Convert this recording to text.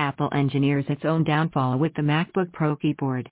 Apple engineers its own downfall with the MacBook Pro keyboard.